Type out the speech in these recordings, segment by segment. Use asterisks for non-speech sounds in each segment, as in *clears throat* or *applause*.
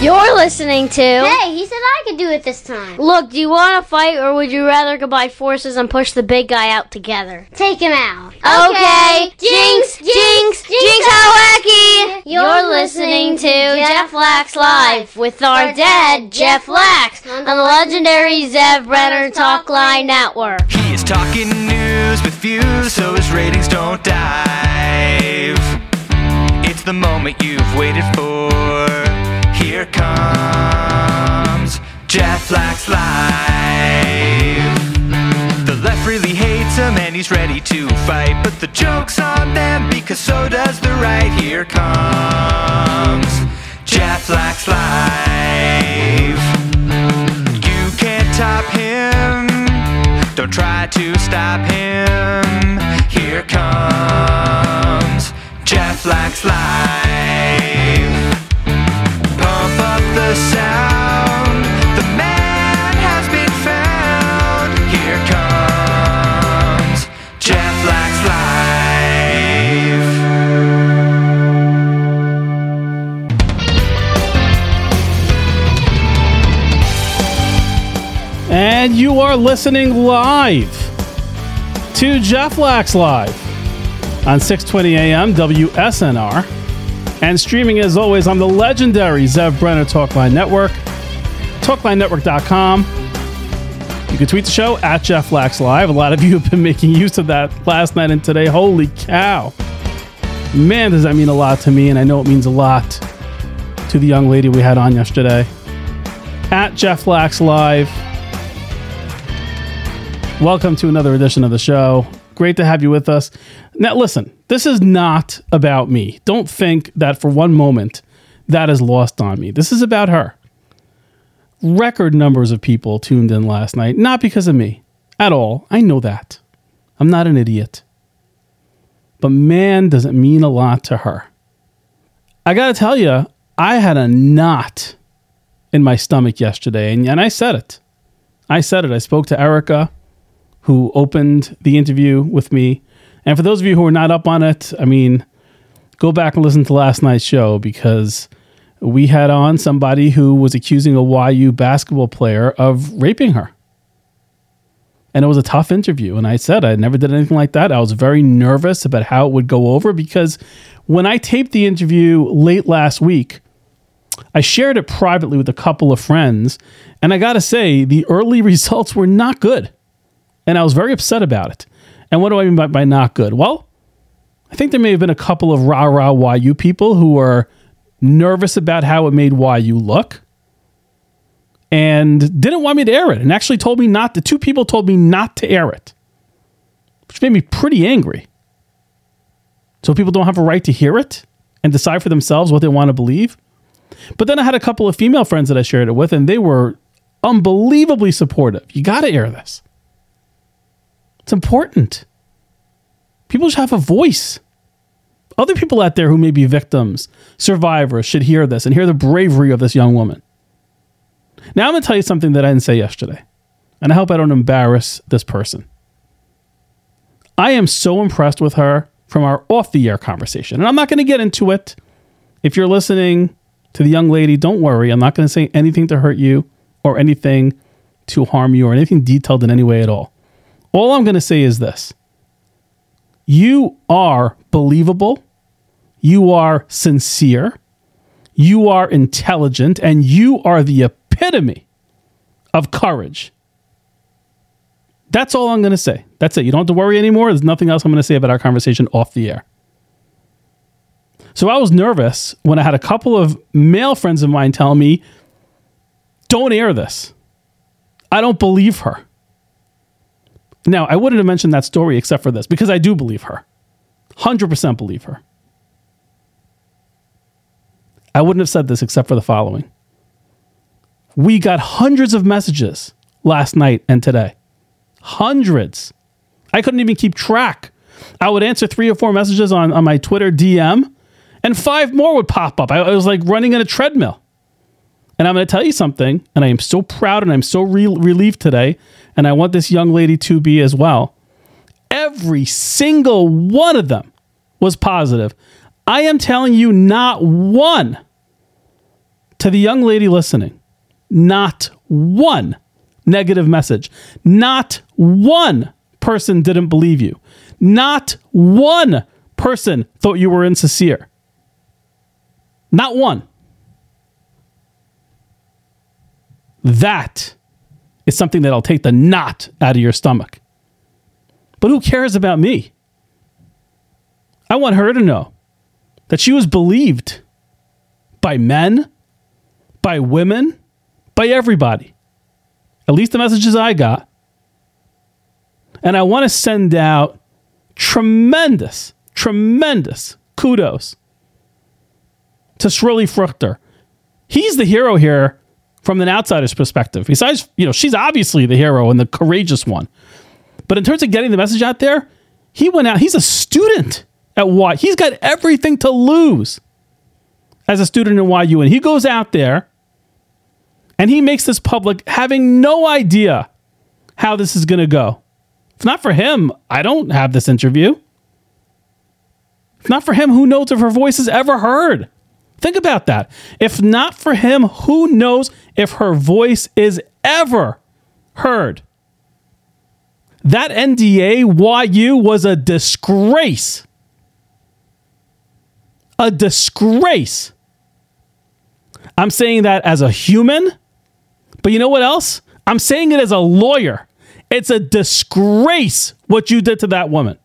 You're listening to. Hey, he said I could do it this time. Look, do you want to fight or would you rather combine forces and push the big guy out together? Take him out. Okay. Jinx, Jinx, Jinx Hawaki. You're listening to Jeff Lax Live with our dad, Jeff Lax, on the legendary Zev Brenner Talk Line Network. He is talking news with views so his ratings don't dive. It's the moment you've waited for. Here comes Jeff Lax Live. The left really hates him and he's ready to fight. But the joke's on them because so does the right. Here comes Jeff Lax Live. You can't top him. Don't try to stop him. Here comes Jeff Lax Live. And you are listening live to Jeff Lax Live on 620 AM WSNR and streaming as always on the legendary Zev Brenner Talkline Network, talklinenetwork.com. You can tweet the show at Jeff Lax Live. A lot of you have been making use of that last night and today. Holy cow. Man, does that mean a lot to me, and I know it means a lot to the young lady we had on yesterday. At Jeff Lax Live. Welcome to another edition of the show. Great to have you with us. Now, listen, this is not about me. Don't think that for one moment that is lost on me. This is about her. Record numbers of people tuned in last night, not because of me at all. I know that. I'm not an idiot. But man, does it mean a lot to her. I got to tell you, I had a knot in my stomach yesterday, and, and I said it. I said it. I spoke to Erica who opened the interview with me. And for those of you who are not up on it, I mean, go back and listen to last night's show because we had on somebody who was accusing a YU basketball player of raping her. And it was a tough interview. And I said I never did anything like that. I was very nervous about how it would go over because when I taped the interview late last week, I shared it privately with a couple of friends. And I got to say, the early *laughs* results were not good and I was very upset about it. And what do I mean by, by not good? Well, I think there may have been a couple of rah rah YU people who were nervous about how it made YU look and didn't want me to air it and actually told me not to. Two people told me not to air it, which made me pretty angry. So people don't have a right to hear it and decide for themselves what they want to believe. But then I had a couple of female friends that I shared it with, and they were unbelievably supportive. You got to air this. It's important. People should have a voice. Other people out there who may be victims, survivors, should hear this and hear the bravery of this young woman. Now, I'm going to tell you something that I didn't say yesterday, and I hope I don't embarrass this person. I am so impressed with her from our off the air conversation, and I'm not going to get into it. If you're listening to the young lady, don't worry. I'm not going to say anything to hurt you or anything to harm you or anything detailed in any way at all. All I'm going to say is this you are believable, you are sincere, you are intelligent, and you are the epitome of courage. That's all I'm going to say. That's it. You don't have to worry anymore. There's nothing else I'm going to say about our conversation off the air. So I was nervous when I had a couple of male friends of mine tell me, don't air this. I don't believe her. Now, I wouldn't have mentioned that story except for this because I do believe her. 100% believe her. I wouldn't have said this except for the following. We got hundreds of messages last night and today. Hundreds. I couldn't even keep track. I would answer three or four messages on, on my Twitter DM, and five more would pop up. I, I was like running in a treadmill. And I'm going to tell you something, and I am so proud and I'm so re- relieved today, and I want this young lady to be as well. Every single one of them was positive. I am telling you, not one to the young lady listening, not one negative message. Not one person didn't believe you. Not one person thought you were insincere. Not one. That is something that'll take the knot out of your stomach. But who cares about me? I want her to know that she was believed by men, by women, by everybody. At least the messages I got. And I want to send out tremendous, tremendous kudos to Sruly Fruchter. He's the hero here from an outsider's perspective. Besides, you know, she's obviously the hero and the courageous one. But in terms of getting the message out there, he went out, he's a student at Y. He's got everything to lose as a student in YU. And he goes out there and he makes this public having no idea how this is going to go. If not for him, I don't have this interview. If not for him, who knows if her voice is ever heard? Think about that. If not for him, who knows if her voice is ever heard? That NDA YU was a disgrace. A disgrace. I'm saying that as a human, but you know what else? I'm saying it as a lawyer. It's a disgrace what you did to that woman.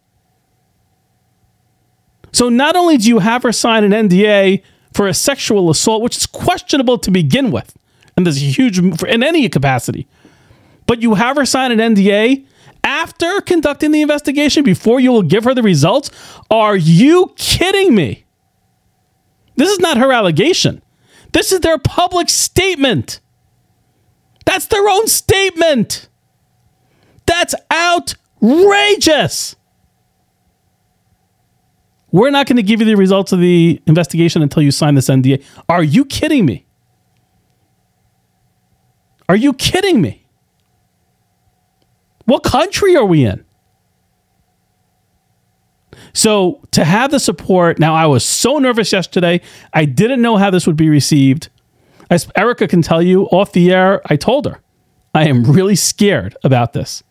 So not only do you have her sign an NDA for a sexual assault, which is questionable to begin with, and there's a huge in any capacity, but you have her sign an NDA after conducting the investigation before you will give her the results. Are you kidding me? This is not her allegation. This is their public statement. That's their own statement. That's outrageous. We're not going to give you the results of the investigation until you sign this NDA. Are you kidding me? Are you kidding me? What country are we in? So to have the support, now I was so nervous yesterday. I didn't know how this would be received. As Erica can tell you off the air, I told her I am really scared about this.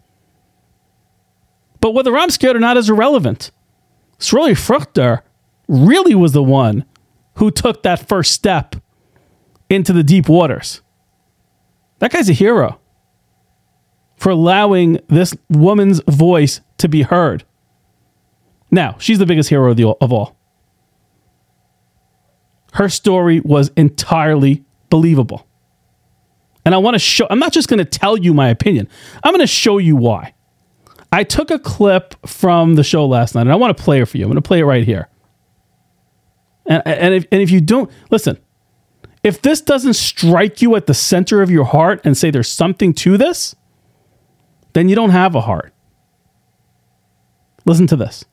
But whether I'm scared or not is irrelevant. Sruly Fruchter really was the one who took that first step into the deep waters. That guy's a hero for allowing this woman's voice to be heard. Now, she's the biggest hero of, the, of all. Her story was entirely believable. And I want to show, I'm not just going to tell you my opinion, I'm going to show you why. I took a clip from the show last night and I want to play it for you. I'm going to play it right here. And, and, if, and if you don't, listen, if this doesn't strike you at the center of your heart and say there's something to this, then you don't have a heart. Listen to this.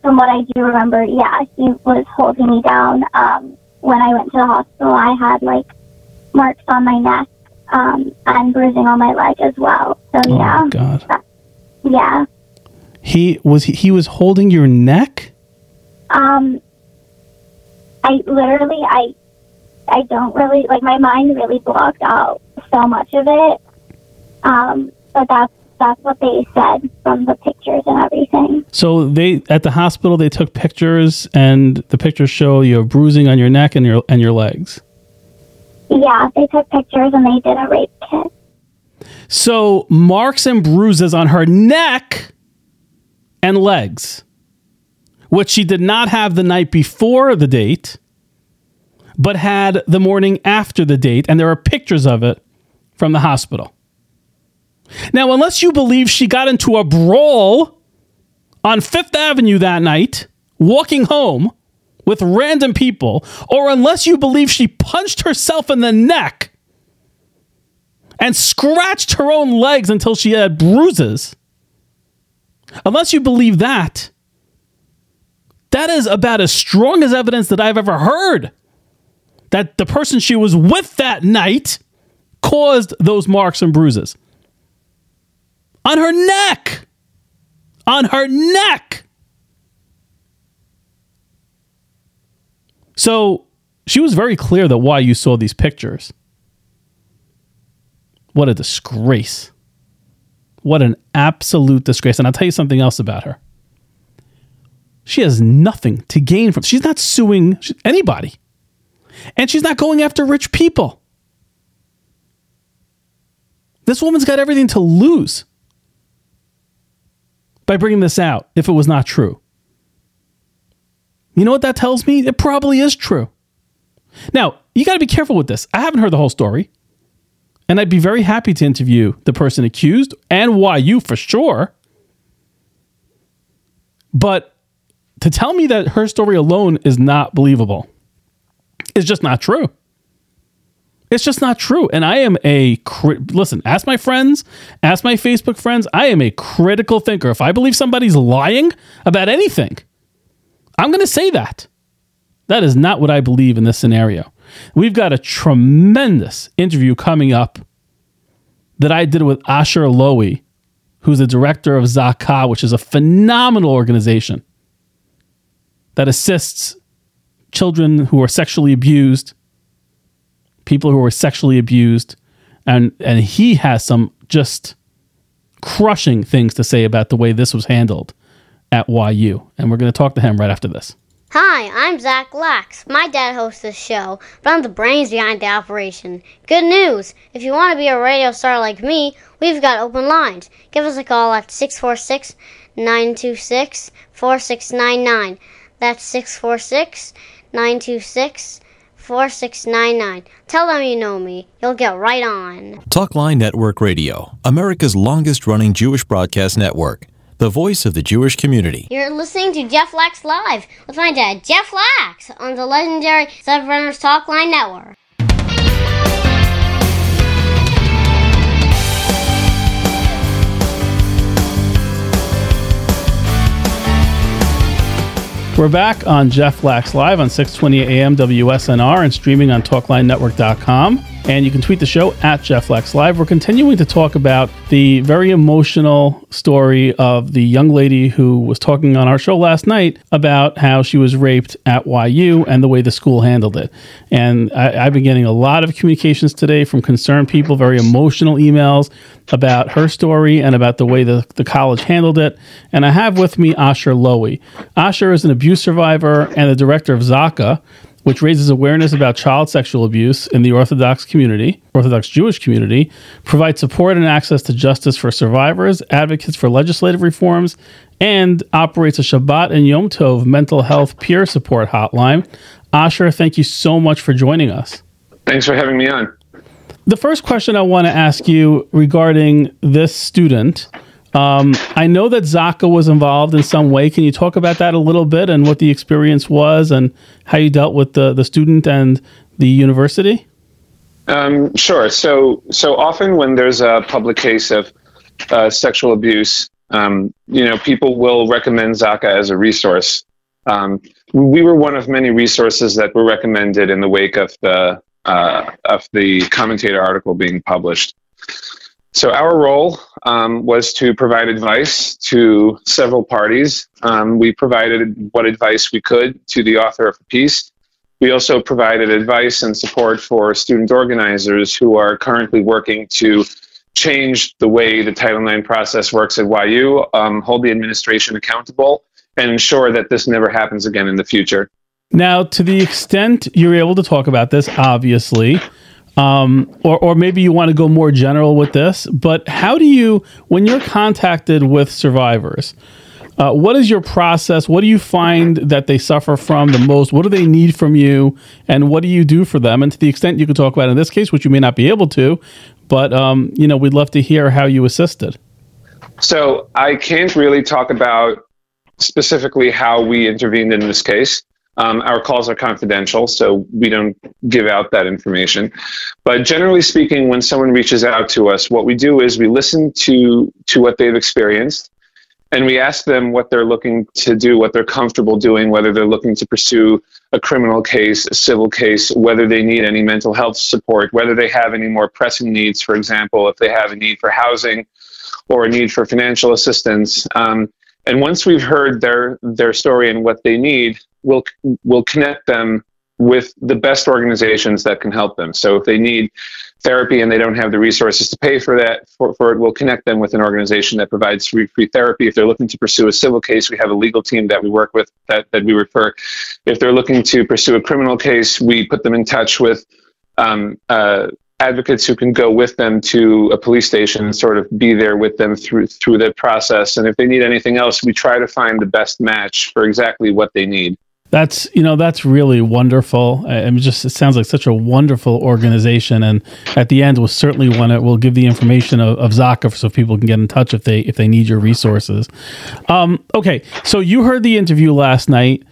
From what I do remember, yeah, he was holding me down. Um, when I went to the hospital, I had like marks on my neck um, and bruising on my leg as well. So Oh yeah, my God. That- yeah. He was he, he was holding your neck? Um, I literally, I, I don't really like my mind really blocked out so much of it. Um, but that's that's what they said from the pictures and everything. So they at the hospital they took pictures and the pictures show you have bruising on your neck and your and your legs. Yeah, they took pictures and they did a rape kit. So marks and bruises on her neck and legs, which she did not have the night before the date, but had the morning after the date, and there are pictures of it from the hospital. Now, unless you believe she got into a brawl on Fifth Avenue that night, walking home with random people, or unless you believe she punched herself in the neck and scratched her own legs until she had bruises, unless you believe that, that is about as strong as evidence that I've ever heard that the person she was with that night caused those marks and bruises on her neck. On her neck. So she was very clear that YU saw these pictures. What a disgrace. What an absolute disgrace. And I'll tell you something else about her. She has nothing to gain from. She's not suing anybody. And she's not going after rich people. This woman's got everything to lose by bringing this out if it was not true. You know what that tells me? It probably is true. Now, you got to be careful with this. I haven't heard the whole story. And I'd be very happy to interview the person accused and YU for sure. But to tell me that her story alone is not believable is just not true. It's just not true. And I am a cri- listen, ask my friends, ask my Facebook friends, I am a critical thinker. If I believe somebody's lying about anything, I'm going to say that. That is not what I believe in this scenario. We've got a tremendous interview coming up that I did with Asher Lowy, who's the director of Za'akah, which is a phenomenal organization that assists children who are sexually abused, people who are sexually abused, and and he has some just crushing things to say about the way this was handled at YU, and we're going to talk to him right after this. Hi, I'm Zach Lax. My dad hosts this show, but I'm the brains behind the operation. Good news! If you want to be a radio star like me, we've got open lines. Give us a call at 646 926 4699. That's 646 926 4699. Tell them you know me. You'll get right on. Talkline Network Radio, America's longest running Jewish broadcast network, the voice of the Jewish community. You're listening to Jeff Lax Live with my dad, Jeff Lax, on the legendary Zev Brenner's Talkline Network. We're back on Jeff Lax Live on 620 AM WSNR and streaming on TalklineNetwork.com. And you can tweet the show at Jeff Lax Live. We're continuing to talk about the very emotional story of the young lady who was talking on our show last night about how she was raped at YU and the way the school handled it. And I, I've been getting a lot of communications today from concerned people, very emotional emails about her story and about the way the, the college handled it. And I have with me Asher Lowy. Asher is an abuse survivor and the director of Za'akah which raises awareness about child sexual abuse in the Orthodox community, Orthodox Jewish community, provides support and access to justice for survivors, advocates for legislative reforms, and operates a Shabbat and Yom Tov mental health peer support hotline. Asher, thank you so much for joining us. Thanks for having me on. The first question I want to ask you regarding this student um, I know that Za'akah was involved in some way. Can you talk about that a little bit and what the experience was and how you dealt with the, the student and the university? Um, sure. So, so often when there's a public case of uh, sexual abuse, um, you know, people will recommend Za'akah as a resource. Um, we were one of many resources that were recommended in the wake of the uh, of the commentator article being published. So our role um, was to provide advice to several parties. Um, we provided what advice we could to the author of the piece. We also provided advice and support for student organizers who are currently working to change the way the Title IX process works at YU, um, hold the administration accountable, and ensure that this never happens again in the future. Now, to the extent you're able to talk about this, obviously, um, or, or maybe you want to go more general with this, but how do you, when you're contacted with survivors, uh, what is your process? What do you find that they suffer from the most? What do they need from you? And what do you do for them? And to the extent you can talk about in this case, which you may not be able to, but um, you know, we'd love to hear how you assisted. So I can't really talk about specifically how we intervened in this case. Um, our calls are confidential, so we don't give out that information. But generally speaking, when someone reaches out to us, what we do is we listen to to what they've experienced, and we ask them what they're looking to do, what they're comfortable doing, whether they're looking to pursue a criminal case, a civil case, whether they need any mental health support, whether they have any more pressing needs, for example, if they have a need for housing or a need for financial assistance. Um, and once we've heard their their story and what they need, we'll we'll connect them with the best organizations that can help them. So if they need therapy and they don't have the resources to pay for that for, for it, we'll connect them with an organization that provides free, free therapy. If they're looking to pursue a civil case, we have a legal team that we work with that, that we refer. If they're looking to pursue a criminal case, we put them in touch with um, uh, advocates who can go with them to a police station and sort of be there with them through through the process. And if they need anything else, we try to find the best match for exactly what they need. That's you know that's really wonderful. I mean, just it sounds like such a wonderful organization, and at the end, we'll certainly want to we'll give the information of, of Za'akah so people can get in touch if they if they need your resources. Um, okay, so you heard the interview last night.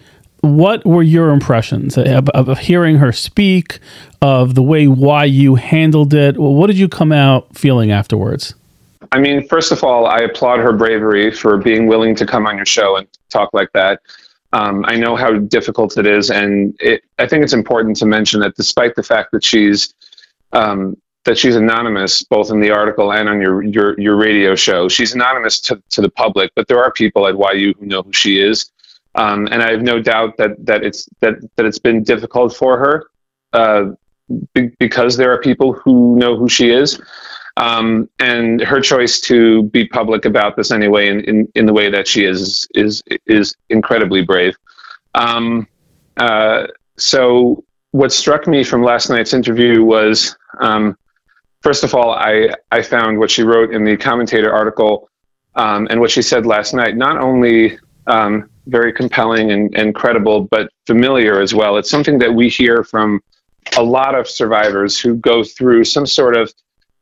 What were your impressions of, of hearing her speak, of the way YU handled it? What did you come out feeling afterwards? I mean, first of all, I applaud her bravery for being willing to come on your show and talk like that. Um, I know how difficult it is, and it, I think it's important to mention that despite the fact that she's um, that she's anonymous, both in the article and on your your, your radio show, she's anonymous to, to the public. But there are people at YU who know who she is, um, and I have no doubt that that it's that that it's been difficult for her uh, be, because there are people who know who she is. Um, and her choice to be public about this anyway, in, in, in the way that she is, is is incredibly brave. Um, uh, so, what struck me from last night's interview was, um, first of all, I I found what she wrote in the commentator article um, and what she said last night not only um, very compelling and, and credible, but familiar as well. It's something that we hear from a lot of survivors who go through some sort of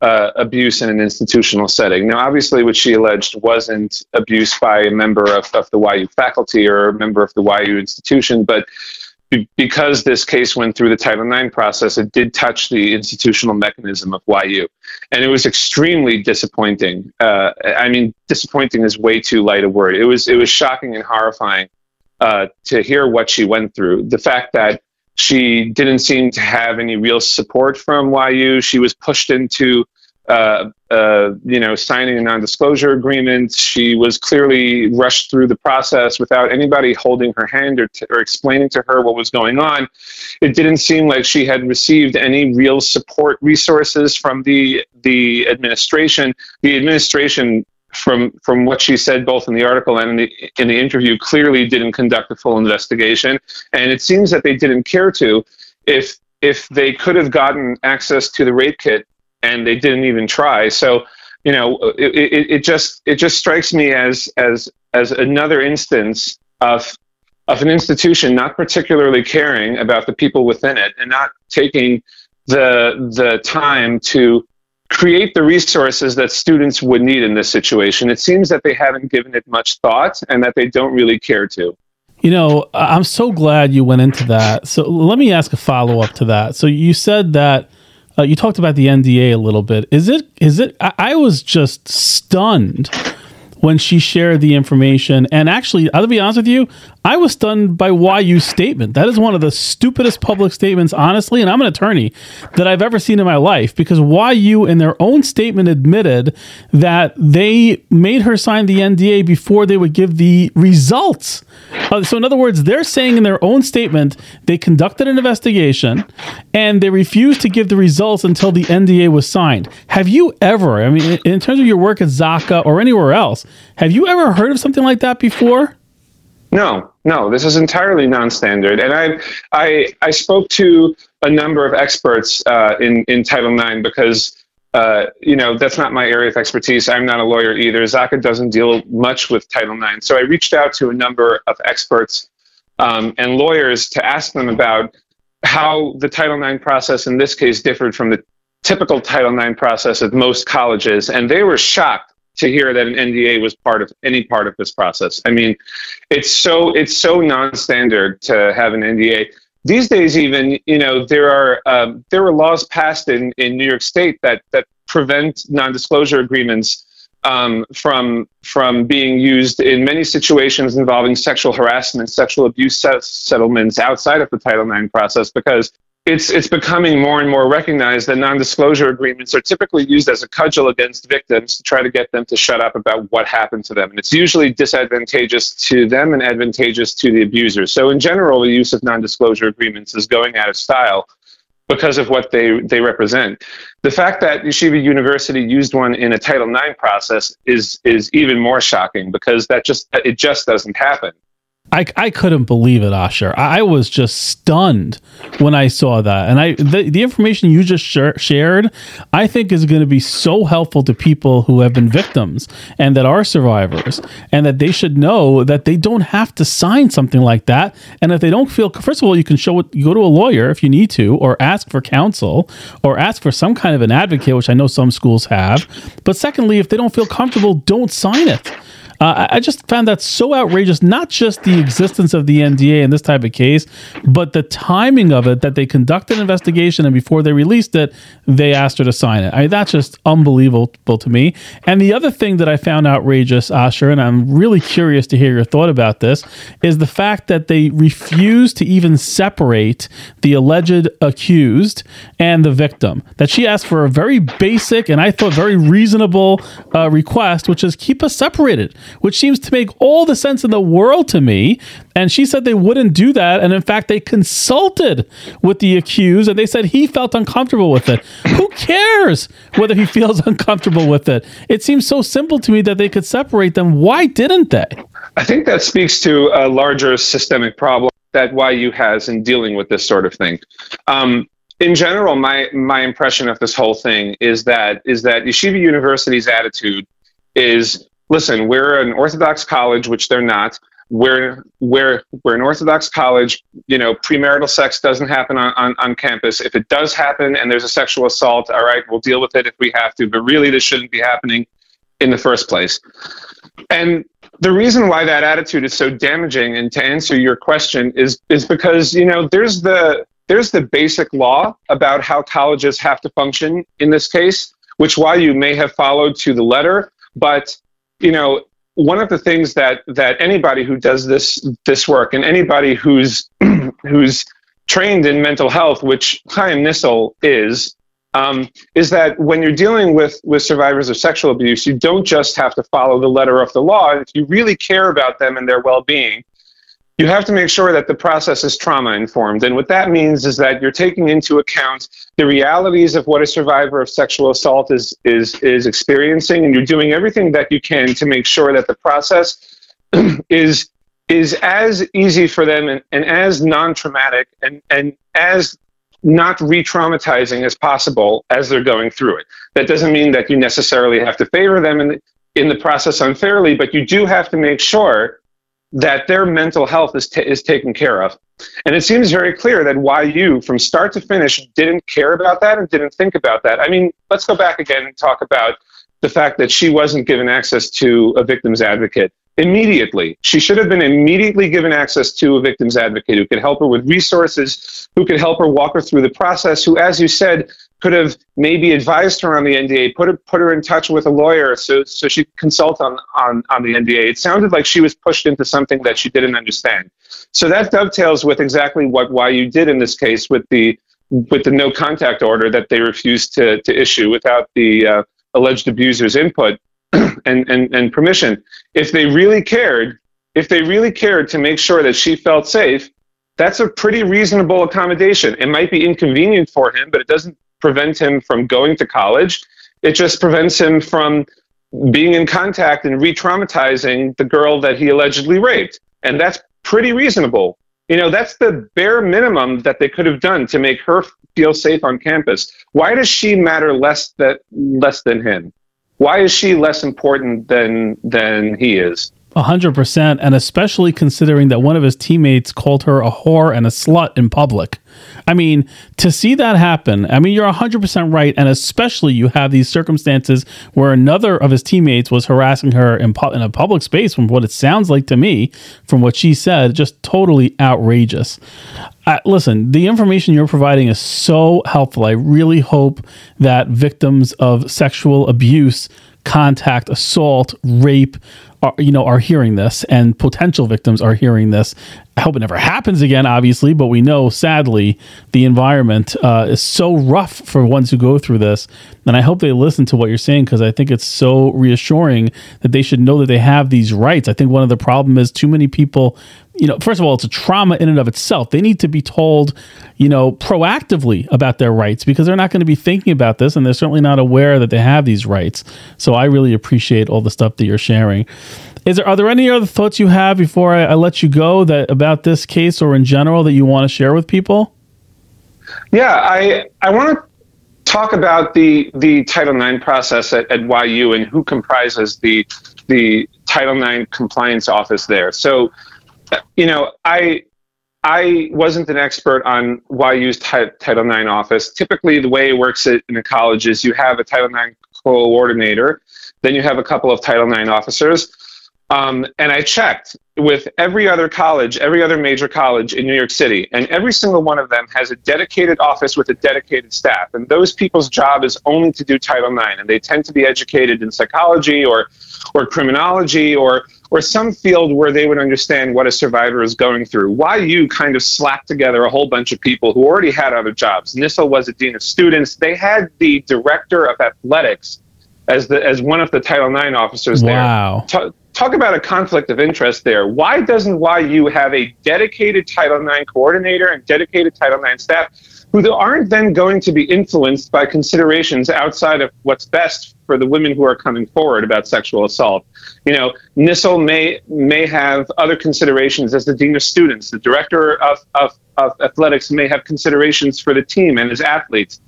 uh, abuse in an institutional setting. Now, obviously, what she alleged wasn't abuse by a member of, of the YU faculty or a member of the YU institution, but because this case went through the Title IX process, it did touch the institutional mechanism of YU. And it was extremely disappointing. Uh, I mean, disappointing is way too light a word. It was, it was shocking and horrifying uh, to hear what she went through. The fact that she didn't seem to have any real support from YU. She was pushed into, uh, uh, you know, signing a non-disclosure agreement. She was clearly rushed through the process without anybody holding her hand or, t- or explaining to her what was going on. It didn't seem like she had received any real support resources from the the administration. The administration from from what she said both in the article and in the in the interview clearly didn't conduct a full investigation and it seems that they didn't care to if if they could have gotten access to the rape kit and they didn't even try so you know it, it, it just it just strikes me as as as another instance of of an institution not particularly caring about the people within it and not taking the the time to create the resources that students would need in this situation. It seems that they haven't given it much thought and that they don't really care to. You know, I'm so glad you went into that. So let me ask a follow up to that. So you said that uh, you talked about the NDA a little bit. Is it? Is it? I, I was just stunned when she shared the information. And actually, I'll be honest with you, I was stunned by YU's statement. That is one of the stupidest public statements, honestly, and I'm an attorney, that I've ever seen in my life because YU, in their own statement, admitted that they made her sign the NDA before they would give the results. Uh, so, in other words, they're saying in their own statement they conducted an investigation and they refused to give the results until the NDA was signed. Have you ever, I mean, in terms of your work at Za'akah or anywhere else, have you ever heard of something like that before? No, no, this is entirely non-standard, and I, I, I spoke to a number of experts uh, in in Title IX because uh, you know that's not my area of expertise. I'm not a lawyer either. Za'akah doesn't deal much with Title IX, so I reached out to a number of experts um, and lawyers to ask them about how the Title IX process in this case differed from the typical Title IX process at most colleges, and they were shocked to hear that an NDA was part of any part of this process. I mean, it's so it's so non-standard to have an NDA. These days, even you know, there are um, there were laws passed in, in New York State that that prevent non-disclosure agreements um, from from being used in many situations involving sexual harassment, sexual abuse settlements outside of the Title IX process because it's it's becoming more and more recognized that non-disclosure agreements are typically used as a cudgel against victims to try to get them to shut up about what happened to them and it's usually disadvantageous to them and advantageous to the abusers so in general the use of non-disclosure agreements is going out of style because of what they, they represent. The fact that Yeshiva University used one in a Title IX process is is even more shocking because that just it just doesn't happen. I, I couldn't believe it, Asher. I was just stunned when I saw that, and I the, the information you just sh- shared, I think is going to be so helpful to people who have been victims and that are survivors, and that they should know that they don't have to sign something like that. And if they don't feel, first of all, you can show it. Go to a lawyer if you need to, or ask for counsel, or ask for some kind of an advocate, which I know some schools have. But secondly, if they don't feel comfortable, don't sign it. Uh, I just found that so outrageous, not just the existence of the NDA in this type of case, but the timing of it that they conducted an investigation and before they released it, they asked her to sign it. I mean, that's just unbelievable to me. And the other thing that I found outrageous, Asher, and I'm really curious to hear your thought about this, is the fact that they refused to even separate the alleged accused and the victim. That she asked for a very basic and I thought very reasonable uh, request, which is keep us separated which seems to make all the sense in the world to me. And she said they wouldn't do that. And in fact, they consulted with the accused and they said he felt uncomfortable with it. Who cares whether he *laughs* feels uncomfortable with it? It seems so simple to me that they could separate them. Why didn't they? I think that speaks to a larger systemic problem that YU has in dealing with this sort of thing. Um, in general, my my impression of this whole thing is that is that Yeshiva University's attitude is listen, we're an Orthodox college, which they're not. We're we're we're an Orthodox college. You know, premarital sex doesn't happen on, on, on campus. If it does happen and there's a sexual assault, all right, we'll deal with it if we have to. But really, this shouldn't be happening in the first place. And the reason why that attitude is so damaging, and to answer your question, is is because you know there's the there's the basic law about how colleges have to function in this case, which while you may have followed to the letter, but you know, one of the things that that anybody who does this this work and anybody who's *clears throat* who's trained in mental health, which Chaim Nissel is, um, is that when you're dealing with with survivors of sexual abuse, you don't just have to follow the letter of the law. If you really care about them and their well-being, you have to make sure that the process is trauma informed. And what that means is that you're taking into account the realities of what a survivor of sexual assault is, is, is experiencing, and you're doing everything that you can to make sure that the process *clears throat* is, is as easy for them and, and as non traumatic and, and as not re traumatizing as possible as they're going through it. That doesn't mean that you necessarily have to favor them in the, in the process unfairly, but you do have to make sure that their mental health is, t- is taken care of. And it seems very clear that YU, from start to finish, didn't care about that and didn't think about that. I mean, let's go back again and talk about the fact that she wasn't given access to a victim's advocate immediately. She should have been immediately given access to a victim's advocate who could help her with resources, who could help her walk her through the process, who, as you said, could have maybe advised her on the NDA, put her, put her in touch with a lawyer so, so she could consult on, on, on the NDA. It sounded like she was pushed into something that she didn't understand. So that dovetails with exactly what YU did in this case with the, with the no contact order that they refused to, to issue without the uh, alleged abuser's input *clears throat* and, and, and permission. If they really cared, if they really cared to make sure that she felt safe, that's a pretty reasonable accommodation. It might be inconvenient for him, but it doesn't prevent him from going to college. It just prevents him from being in contact and re traumatizing the girl that he allegedly raped. And that's pretty reasonable. You know, that's the bare minimum that they could have done to make her feel safe on campus. Why does she matter less that less than him? Why is she less important than than he is? A hundred percent, and especially considering that one of his teammates called her a whore and a slut in public. I mean, to see that happen, I mean, you're hundred percent right, and especially you have these circumstances where another of his teammates was harassing her in, pu- in a public space. From what it sounds like to me, from what she said, just totally outrageous. Uh, listen, the information you're providing is so helpful. I really hope that victims of sexual abuse contact, assault, rape, are, you know, are hearing this, and potential victims are hearing this. I hope it never happens again, obviously, but we know, sadly, the environment uh, is so rough for ones who go through this. And I hope they listen to what you're saying because I think it's so reassuring that they should know that they have these rights. I think one of the problem is too many people you know, first of all, it's a trauma in and of itself. They need to be told, you know, proactively about their rights because they're not going to be thinking about this and they're certainly not aware that they have these rights. So I really appreciate all the stuff that you're sharing. Is there are there any other thoughts you have before I, I let you go that about this case or in general that you want to share with people? Yeah, I I want to talk about the the Title IX process at, at YU and who comprises the the Title IX compliance office there. So you know, I I wasn't an expert on YU's t- Title IX office. Typically, the way it works at, in a college is you have a Title IX coordinator, then you have a couple of Title IX officers. Um, and I checked with every other college, every other major college in New York City, and every single one of them has a dedicated office with a dedicated staff. And those people's job is only to do Title IX, and they tend to be educated in psychology or, or criminology or or some field where they would understand what a survivor is going through. YU kind of slapped together a whole bunch of people who already had other jobs. Nissel was a dean of students. They had the director of athletics as the as one of the Title IX officers there. wow. there. talk about a conflict of interest there. Why doesn't YU have a dedicated Title IX coordinator and dedicated Title IX staff who aren't then going to be influenced by considerations outside of what's best for the women who are coming forward about sexual assault. You know, Nissel may may have other considerations as the dean of students. The director of, of, of athletics may have considerations for the team and his athletes.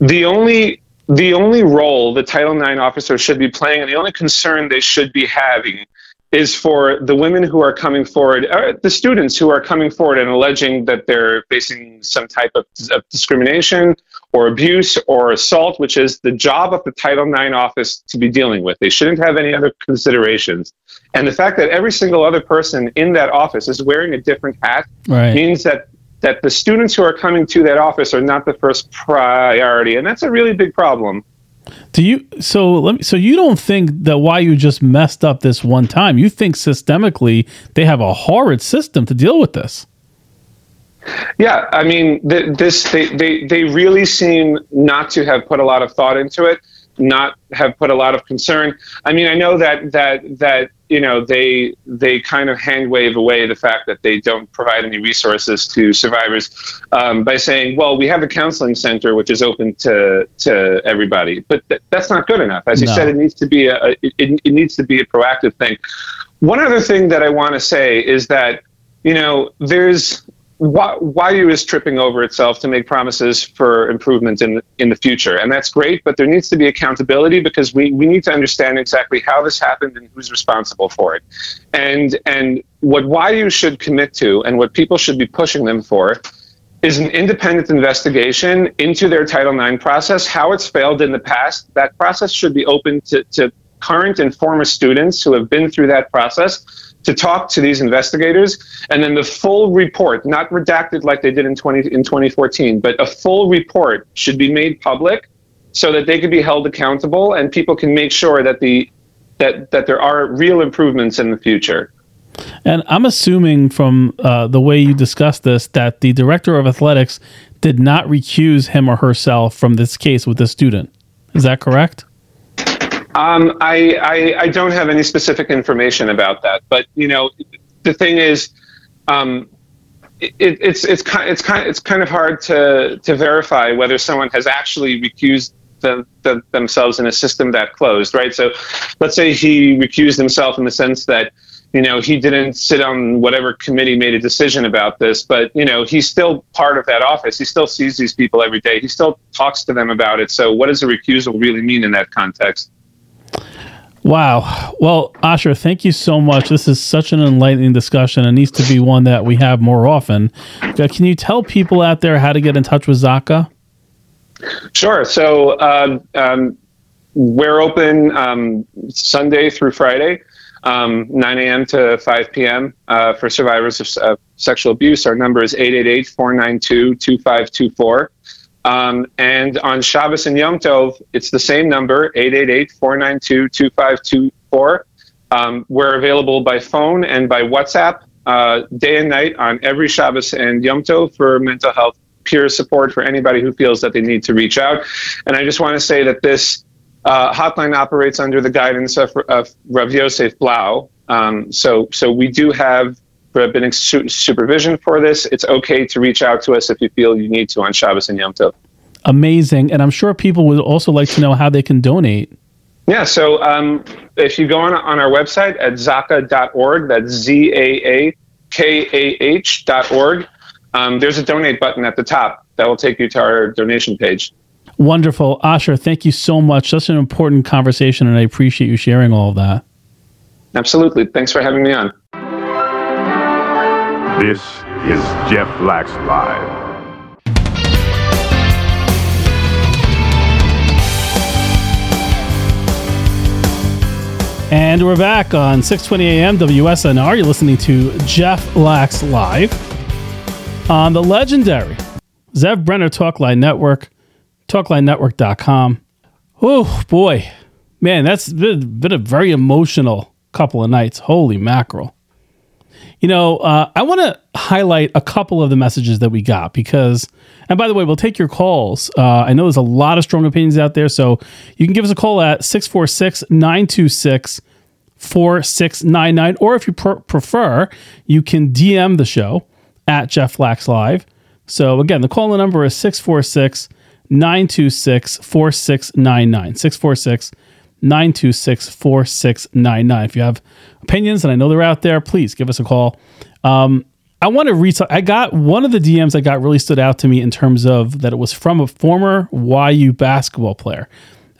The only the only role the Title IX officer should be playing and the only concern they should be having is for the women who are coming forward, uh, the students who are coming forward and alleging that they're facing some type of, of, discrimination or abuse or assault, which is the job of the Title IX office to be dealing with. They shouldn't have any other considerations. And the fact that every single other person in that office is wearing a different hat right. means that that the students who are coming to that office are not the first priority, and that's a really big problem. Do you so let me so you don't think that YU just messed up this one time? You think systemically they have a horrid system to deal with this? Yeah, I mean, th- this they, they they really seem not to have put a lot of thought into it, not have put a lot of concern. I mean, I know that that that you know they they kind of hand wave away the fact that they don't provide any resources to survivors um, by saying, well, we have a counseling center which is open to to everybody, but th- that's not good enough. As you said, it needs to be a, a it, it needs to be a proactive thing. One other thing that I want to say is that you know there's YU is tripping over itself to make promises for improvement in in the future, and that's great. But there needs to be accountability because we, we need to understand exactly how this happened and who's responsible for it. And and what YU should commit to, and what people should be pushing them for, is an independent investigation into their Title IX process, how it's failed in the past. That process should be open to, to current and former students who have been through that process to talk to these investigators, and then the full report, not redacted like they did in 20 in 2014, but a full report should be made public so that they can be held accountable and people can make sure that the that that there are real improvements in the future. And I'm assuming from uh, the way you discussed this that the director of athletics did not recuse him or herself from this case with the student. Is that correct? Um, I, I, I don't have any specific information about that, but you know, the thing is, um, it, it's it's kind it's kind it's kind of hard to to verify whether someone has actually recused the, the, themselves in a system that closed, right? So, let's say he recused himself in the sense that you know he didn't sit on whatever committee made a decision about this, but you know he's still part of that office. He still sees these people every day. He still talks to them about it. So, what does a recusal really mean in that context? Wow. Well, Asher, thank you so much. This is such an enlightening discussion. It needs to be one that we have more often. Uh, can you tell people out there how to get in touch with Za'akah? Sure. So uh, um, we're open um, Sunday through Friday, um, 9 a.m. to 5 p.m. Uh, for survivors of uh, sexual abuse. Our number is 888 492 2524. Um, and on Shabbos and Yom Tov, it's the same number, 888-492-2524. Um, we're available by phone and by WhatsApp uh, day and night on every Shabbos and Yom Tov for mental health peer support for anybody who feels that they need to reach out. And I just want to say that this uh, hotline operates under the guidance of, of Rav Yosef Blau. Um, so, so we do have rabbinic su- supervision for this. It's okay to reach out to us if you feel you need to on Shabbos and Yom Tov. Amazing. And I'm sure people would also like to know how they can donate. Yeah, so um, if you go on, on our website at zaakah.org, that's Z A A K A H dot org, um, there's a donate button at the top that will take you to our donation page. Wonderful. Asher, thank you so much. Such an important conversation, and I appreciate you sharing all of that. Absolutely. Thanks for having me on. This is Jeff Lax Live. And we're back on 620 AM WSNR. You're listening to Jeff Lax Live on the legendary Zev Brenner Talkline Network, talklinenetwork.com. Oh, boy. Man, that's been, been a very emotional couple of nights. Holy mackerel. You know, uh, I want to highlight a couple of the messages that we got because, and by the way, we'll take your calls. Uh, I know there's a lot of strong opinions out there, so you can give us a call at 646 926 4699, or if you pr- prefer, you can DM the show at Jeff Lax Live. So again, the call number is 646 926 4699. 646 926 4699. If you have opinions, and I know they're out there, please give us a call. Um, I want to read. I got one of the DMs that got really stood out to me in terms of that it was from a former YU basketball player.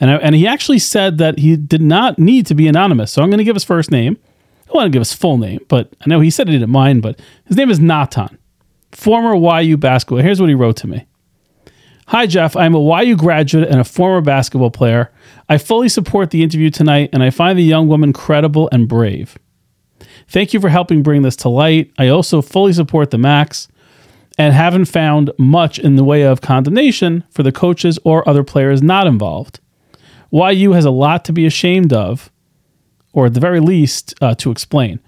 And, I, and he actually said that he did not need to be anonymous. So I'm going to give his first name. I want to give his full name, but I know he said he didn't mind, but his name is Natan, former YU basketball. Here's what he wrote to me. Hi, Jeff. I'm a YU graduate and a former basketball player. I fully support the interview tonight, and I find the young woman credible and brave. Thank you for helping bring this to light. I also fully support the Max and haven't found much in the way of condemnation for the coaches or other players not involved. YU has a lot to be ashamed of, or at the very least, uh, to explain.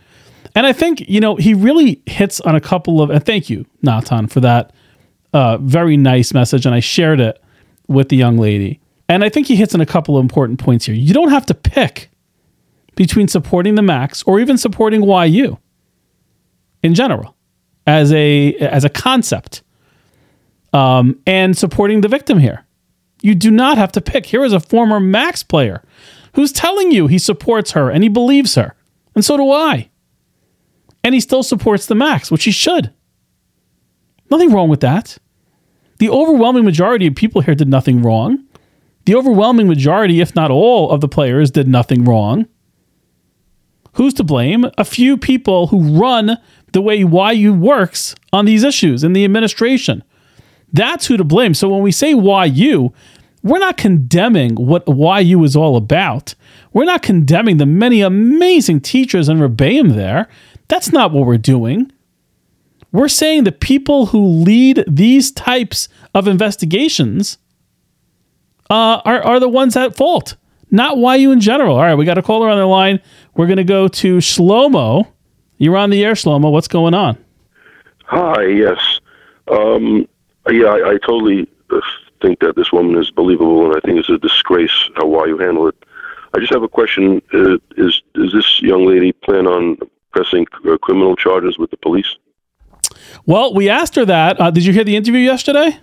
And I think, you know, he really hits on a couple of, and thank you, Natan, for that uh, very nice message. And I shared it with the young lady. And I think he hits on a couple of important points here. You don't have to pick between supporting the Max or even supporting YU in general as a as a concept um, and supporting the victim here. You do not have to pick. Here is a former Max player who's telling you he supports her and he believes her. And so do I. And he still supports the Max, which he should. Nothing wrong with that. The overwhelming majority of people here did nothing wrong. The overwhelming majority, if not all, of the players did nothing wrong. Who's to blame? A few people who run the way YU works on these issues in the administration. That's who to blame. So when we say YU, we're not condemning what YU is all about. We're not condemning the many amazing teachers and Rebbeim there. That's not what we're doing. We're saying the people who lead these types of investigations uh, are, are the ones at fault, not YU in general. All right, we got a caller on the line. We're going to go to Shlomo. You're on the air, Shlomo. What's going on? Hi, yes. Um, yeah, I, I totally think that this woman is believable, and I think it's a disgrace how YU handle it. I just have a question: uh, Is is this young lady plan on pressing uh, criminal charges with the police? Well, we asked her that. Uh, did you hear the interview yesterday?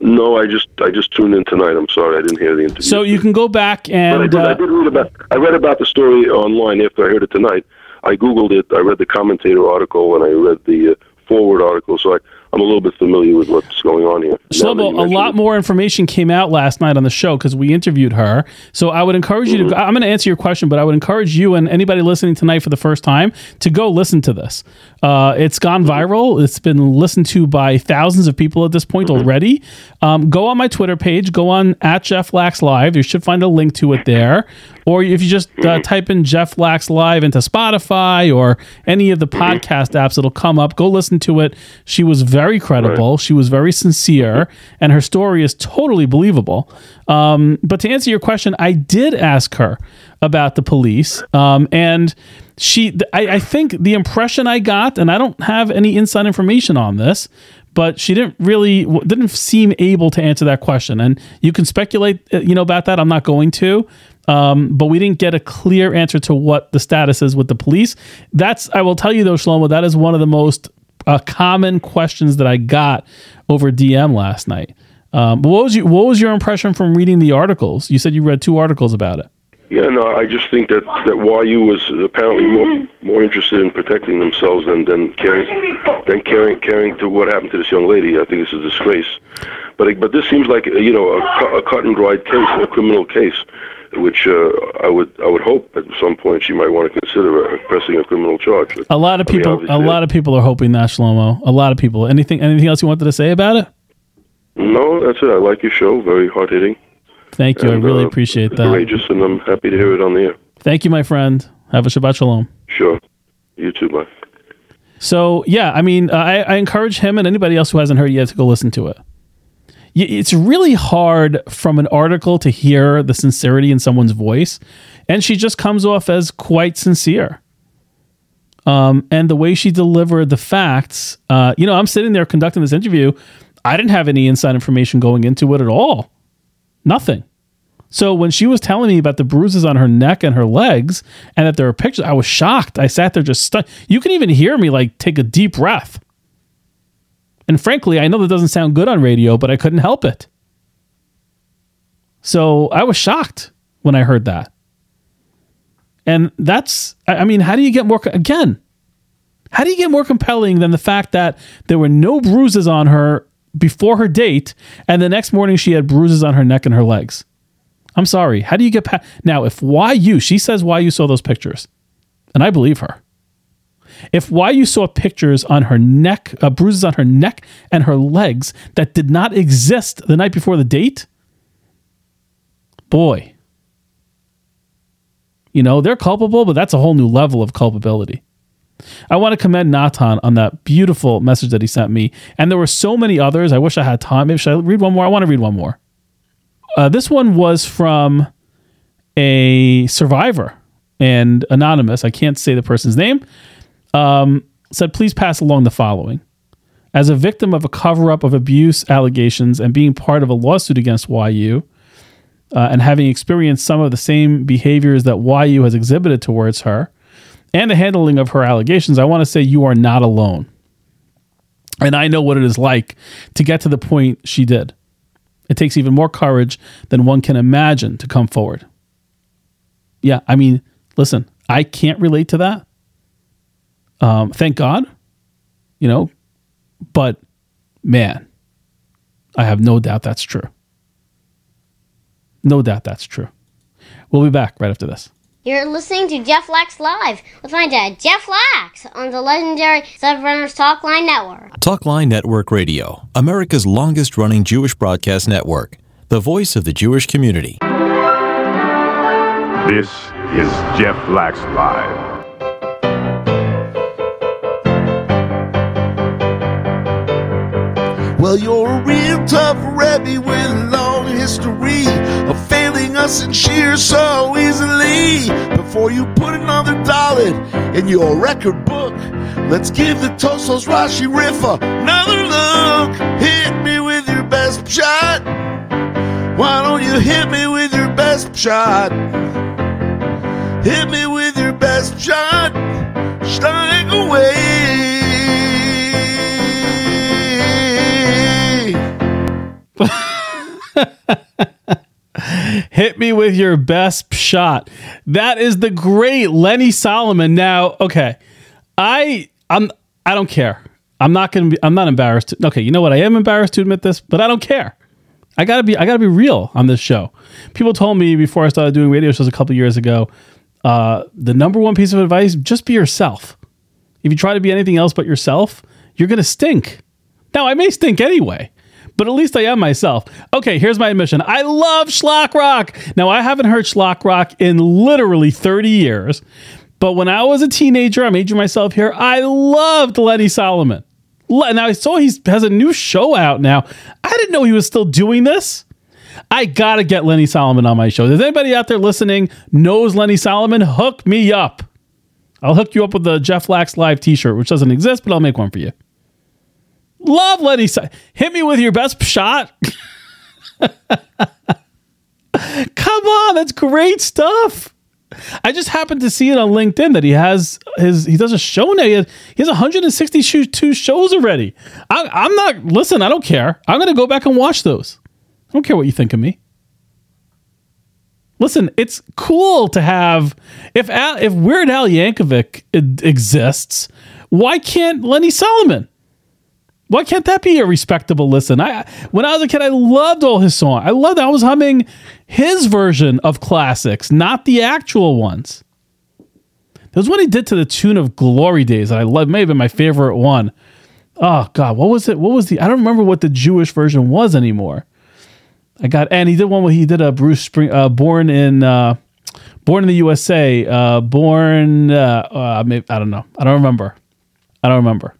No, I just I just tuned in tonight. I'm sorry, I didn't hear the interview. So you can go back and I did, I uh, did read about I read about the story online after I heard it tonight. I googled it. I read the commentator article and I read the uh, forward article. So I, I'm a little bit familiar with what's going on here. Shlomo, a lot it. more information came out last night on the show because we interviewed her. So I would encourage you to. Mm-hmm. I'm going to answer your question, but I would encourage you and anybody listening tonight for the first time to go listen to this. Uh, it's gone Mm-hmm. viral. It's been listened to by thousands of people at this point Mm-hmm. already. Um, go on my Twitter page. Go on at Jeff Lax Live. You should find a link to it there. Or if you just Mm-hmm. uh, type in Jeff Lax Live into Spotify or any of the podcast apps, it'll come up. Go listen to it. She was very very credible. She was very sincere, *laughs* and her story is totally believable. Um, but to answer your question, I did ask her about the police, um, and she. I, I think the impression I got, and I don't have any inside information on this, but she didn't really didn't seem able to answer that question. And you can speculate, uh, you know, about that. I'm not going to. Um, but we didn't get a clear answer to what the status is with the police. That's I will tell you though, Shlomo, that is one of the most uh, common questions that I got over DM last night. Um, but what was you, what was your impression from reading the articles? You said you read two articles about it. Yeah, no, I just think that that YU was apparently more more interested in protecting themselves than than caring than caring caring to what happened to this young lady. I think it's a disgrace. But but this seems like you know a, a cut and dried case, a criminal case, which uh, I would I would hope at some point she might want to consider uh, pressing a criminal charge. A lot of I mean, people, a lot of people are hoping that Shlomo. A lot of people. Anything, anything else you wanted to say about it? No, that's it. I like your show. Very hard hitting. Thank you. I really uh, appreciate that. Courageous, and I'm happy to hear it on the air. Thank you, my friend. Have a Shabbat Shalom. Sure. You too, bye. So yeah, I mean, uh, I, I encourage him and anybody else who hasn't heard yet to go listen to it. It's really hard from an article to hear the sincerity in someone's voice, and she just comes off as quite sincere. Um, and the way she delivered the facts, uh, you know, I'm sitting there conducting this interview. I didn't have any inside information going into it at all. Nothing. So when she was telling me about the bruises on her neck and her legs, and that there were pictures, I was shocked. I sat there just stunned. You can even hear me like take a deep breath. And frankly, I know that doesn't sound good on radio, but I couldn't help it. So I was shocked when I heard that. And that's, I mean, how do you get more, again, how do you get more compelling than the fact that there were no bruises on her before her date, and the next morning she had bruises on her neck and her legs? I'm sorry. How do you get past? Now, if YU, she says YU saw those pictures, and I believe her. If YU saw pictures on her neck, uh, bruises on her neck and her legs that did not exist the night before the date, boy, you know, they're culpable, but that's a whole new level of culpability. I want to commend Natan on that beautiful message that he sent me. And there were so many others. I wish I had time. Maybe should I read one more? I want to read one more. Uh, this one was from a survivor and anonymous. I can't say the person's name. Um, said, please pass along the following. As a victim of a cover up of abuse allegations and being part of a lawsuit against YU, uh, and having experienced some of the same behaviors that YU has exhibited towards her and the handling of her allegations, I want to say you are not alone. And I know what it is like to get to the point she did. It takes even more courage than one can imagine to come forward. Yeah, I mean, listen, I can't relate to that. Um, thank God, you know, but man, I have no doubt that's true. No doubt that's true. We'll be back right after this. You're listening to Jeff Lax Live with my dad, Jeff Lax, on the legendary Zev Brenner's Talk Line Network. Talkline Network Radio, America's longest running Jewish broadcast network, the voice of the Jewish community. This is Jeff Lax Live. Well, you're a real tough Rebbe with a long history of failing us in shiur so easily. Before you put another dollar in your record book, let's give the Tosfos Rashi Rif another look. Hit me with your best shot. Why don't you hit me with your best shot? Hit me with your best shot. Strike away. Hit me with your best shot. That is the great Lenny Solomon. Now, okay, I I'm I don't care. I'm not gonna be. I'm not embarrassed. To, okay, you know what? I am embarrassed to admit this, but I don't care. I gotta be. I gotta be real on this show. People told me before I started doing radio shows a couple years ago. Uh, the number one piece of advice: just be yourself. If you try to be anything else but yourself, you're gonna stink. Now I may stink anyway, but at least I am myself. Okay, here's my admission. I love schlock rock. Now I haven't heard schlock rock in literally 30 years, but when I was a teenager, I'm aging myself here. I loved Lenny Solomon. Now I saw he has a new show out now. I didn't know he was still doing this. I gotta get Lenny Solomon on my show. Does anybody out there listening knows Lenny Solomon? Hook me up. I'll hook you up with the Jeff Lax live T-shirt, which doesn't exist, but I'll make one for you. Love Lenny. Si- Hit me with your best shot. *laughs* Come on, that's great stuff. I just happened to see it on LinkedIn that he has his he does a show now. He has, has 162 shows already. I, I'm not listen. I don't care. I'm gonna go back and watch those. I don't care what you think of me. Listen, it's cool to have if Al, if Weird Al Yankovic exists, why can't Lenny Solomon? Why can't that be a respectable listen? I when I was a kid, I loved all his songs. I loved. I was humming his version of classics, not the actual ones. There was one he did to the tune of "Glory Days." that I love. May have been my favorite one. Oh God, what was it? What was the? I don't remember what the Jewish version was anymore. I got and he did one where he did a Bruce Spring, uh, born in uh, born in the USA, uh, born. Uh, uh, maybe, I don't know. I don't remember. I don't remember.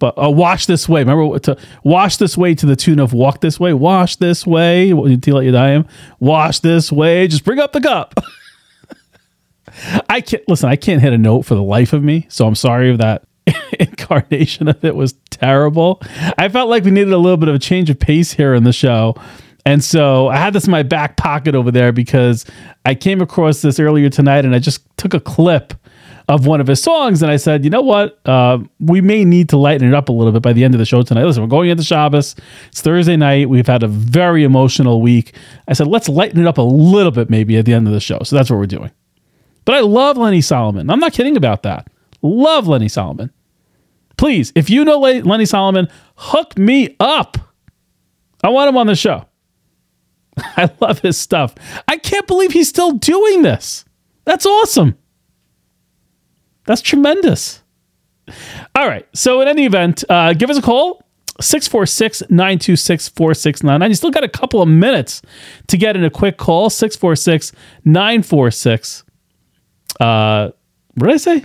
But uh, wash this way. Remember to wash this way to the tune of walk this way. Wash this way. Until you die him. Wash this way. Just bring up the cup. *laughs* I can't listen. I can't hit a note for the life of me. So I'm sorry if that *laughs* incarnation of it was terrible. I felt like we needed a little bit of a change of pace here in the show. And so I had this in my back pocket over there because I came across this earlier tonight and I just took a clip of one of his songs and I said, you know what? Uh, we may need to lighten it up a little bit by the end of the show tonight. Listen, we're going into Shabbos. It's Thursday night. We've had a very emotional week. I said, let's lighten it up a little bit maybe at the end of the show. So that's what we're doing. But I love Lenny Solomon. I'm not kidding about that. Love Lenny Solomon. Please, if you know Lenny Solomon, hook me up. I want him on the show. *laughs* I love his stuff. I can't believe he's still doing this. That's awesome. That's tremendous. All right. So, in any event, uh, give us a call 646 926 4699. You still got a couple of minutes to get in a quick call 646 946. Uh, what did I say?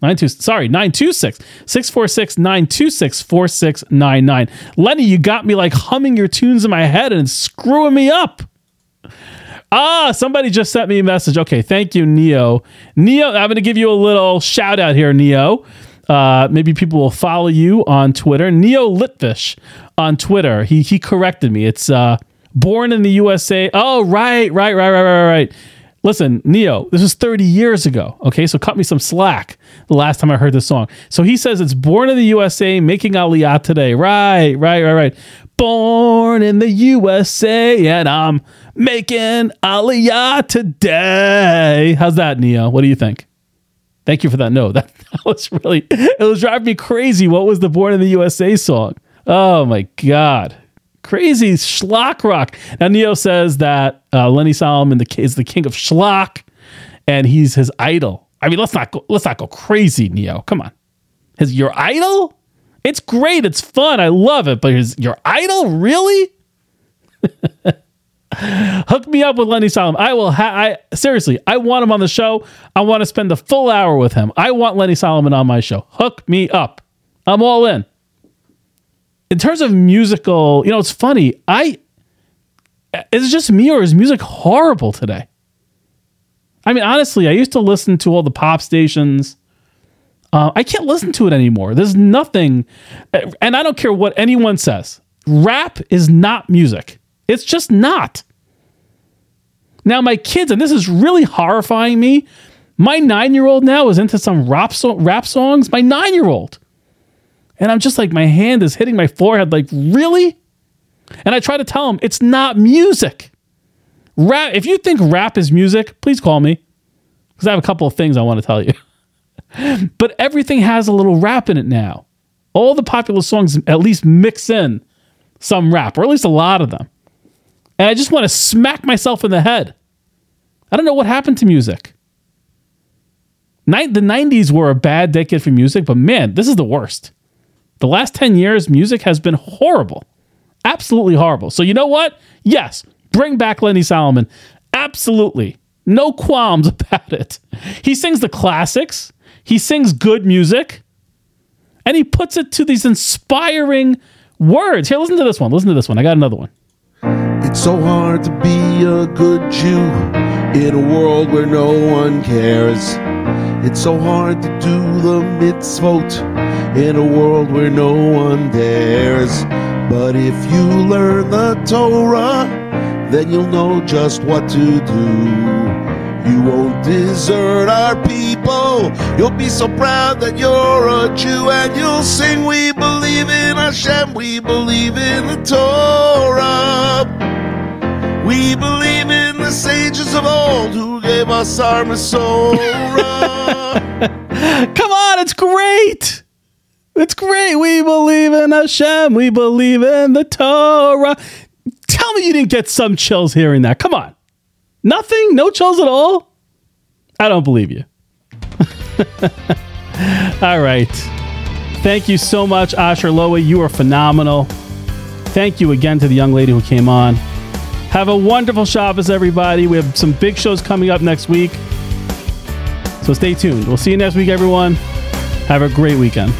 92, sorry, 926 646 926 4699. Lenny, you got me like humming your tunes in my head and screwing me up. Ah, somebody just sent me a message. Okay, thank you, Neo. Neo, I'm going to give you a little shout out here, Neo. Uh, maybe people will follow you on Twitter. Neo Litvish on Twitter. He he corrected me. It's uh, born in the USA. Oh, right, right, right, right, right, right. Listen, Neo, this was 30 years ago. Okay, so cut me some slack the last time I heard this song. So he says it's born in the USA, making Aliyah today. Right, right, right, right. Born in the USA, and I'm making Aliyah today. How's that, Neo? What do you think? Thank you for that note. *laughs* That, that was really, it was driving me crazy. What was the Born in the USA song? Oh my God. Crazy schlock rock. Now, Neo says that uh, Lenny Solomon the, is the king of schlock and he's his idol. I mean, let's not go, let's not go crazy, Neo. Come on. His, your idol? It's great. It's fun. I love it. But his, your idol? Really? *laughs* Hook me up with Lenny Solomon. I will. Ha- I seriously. I want him on the show. I want to spend the full hour with him. I want Lenny Solomon on my show. Hook me up. I'm all in. In terms of musical, you know, it's funny. I is it just me or is music horrible today? I mean, honestly, I used to listen to all the pop stations. Uh, I can't listen to it anymore. There's nothing, and I don't care what anyone says. Rap is not music. It's just not. Now, my kids, and this is really horrifying me. My nine year old now is into some rap, so- rap songs. My nine year old. And I'm just like, my hand is hitting my forehead, like, really? And I try to tell him it's not music. Rap, if you think rap is music, please call me. Because I have a couple of things I want to tell you. *laughs* but everything has a little rap in it now. All the popular songs at least mix in some rap, or at least a lot of them. And I just want to smack myself in the head. I don't know what happened to music. The 90s were a bad decade for music, but man, this is the worst. The last 10 years, music has been horrible. Absolutely horrible. So, you know what? Yes, bring back Lenny Solomon. Absolutely. No qualms *laughs* about it. He sings the classics, he sings good music. And he puts it to these inspiring words. Here, listen to this one. Listen to this one. I got another one. It's so hard to be a good Jew in a world where no one cares. It's so hard to do the mitzvot in a world where no one dares. But if you learn the Torah, then you'll know just what to do. You won't desert our people. You'll be so proud that you're a Jew and you'll sing, We believe in Hashem, we believe in the Torah. We believe in the sages of old who gave us our Masorah. *laughs* Come on, it's great. It's great. We believe in Hashem. We believe in the Torah. Tell me you didn't get some chills hearing that. Come on. Nothing? No chills at all? I don't believe you. *laughs* all right. Thank you so much, Asher Lowy. You are phenomenal. Thank you again to the young lady who came on. Have a wonderful Shabbos, everybody. We have some big shows coming up next week. So stay tuned. We'll see you next week, everyone. Have a great weekend.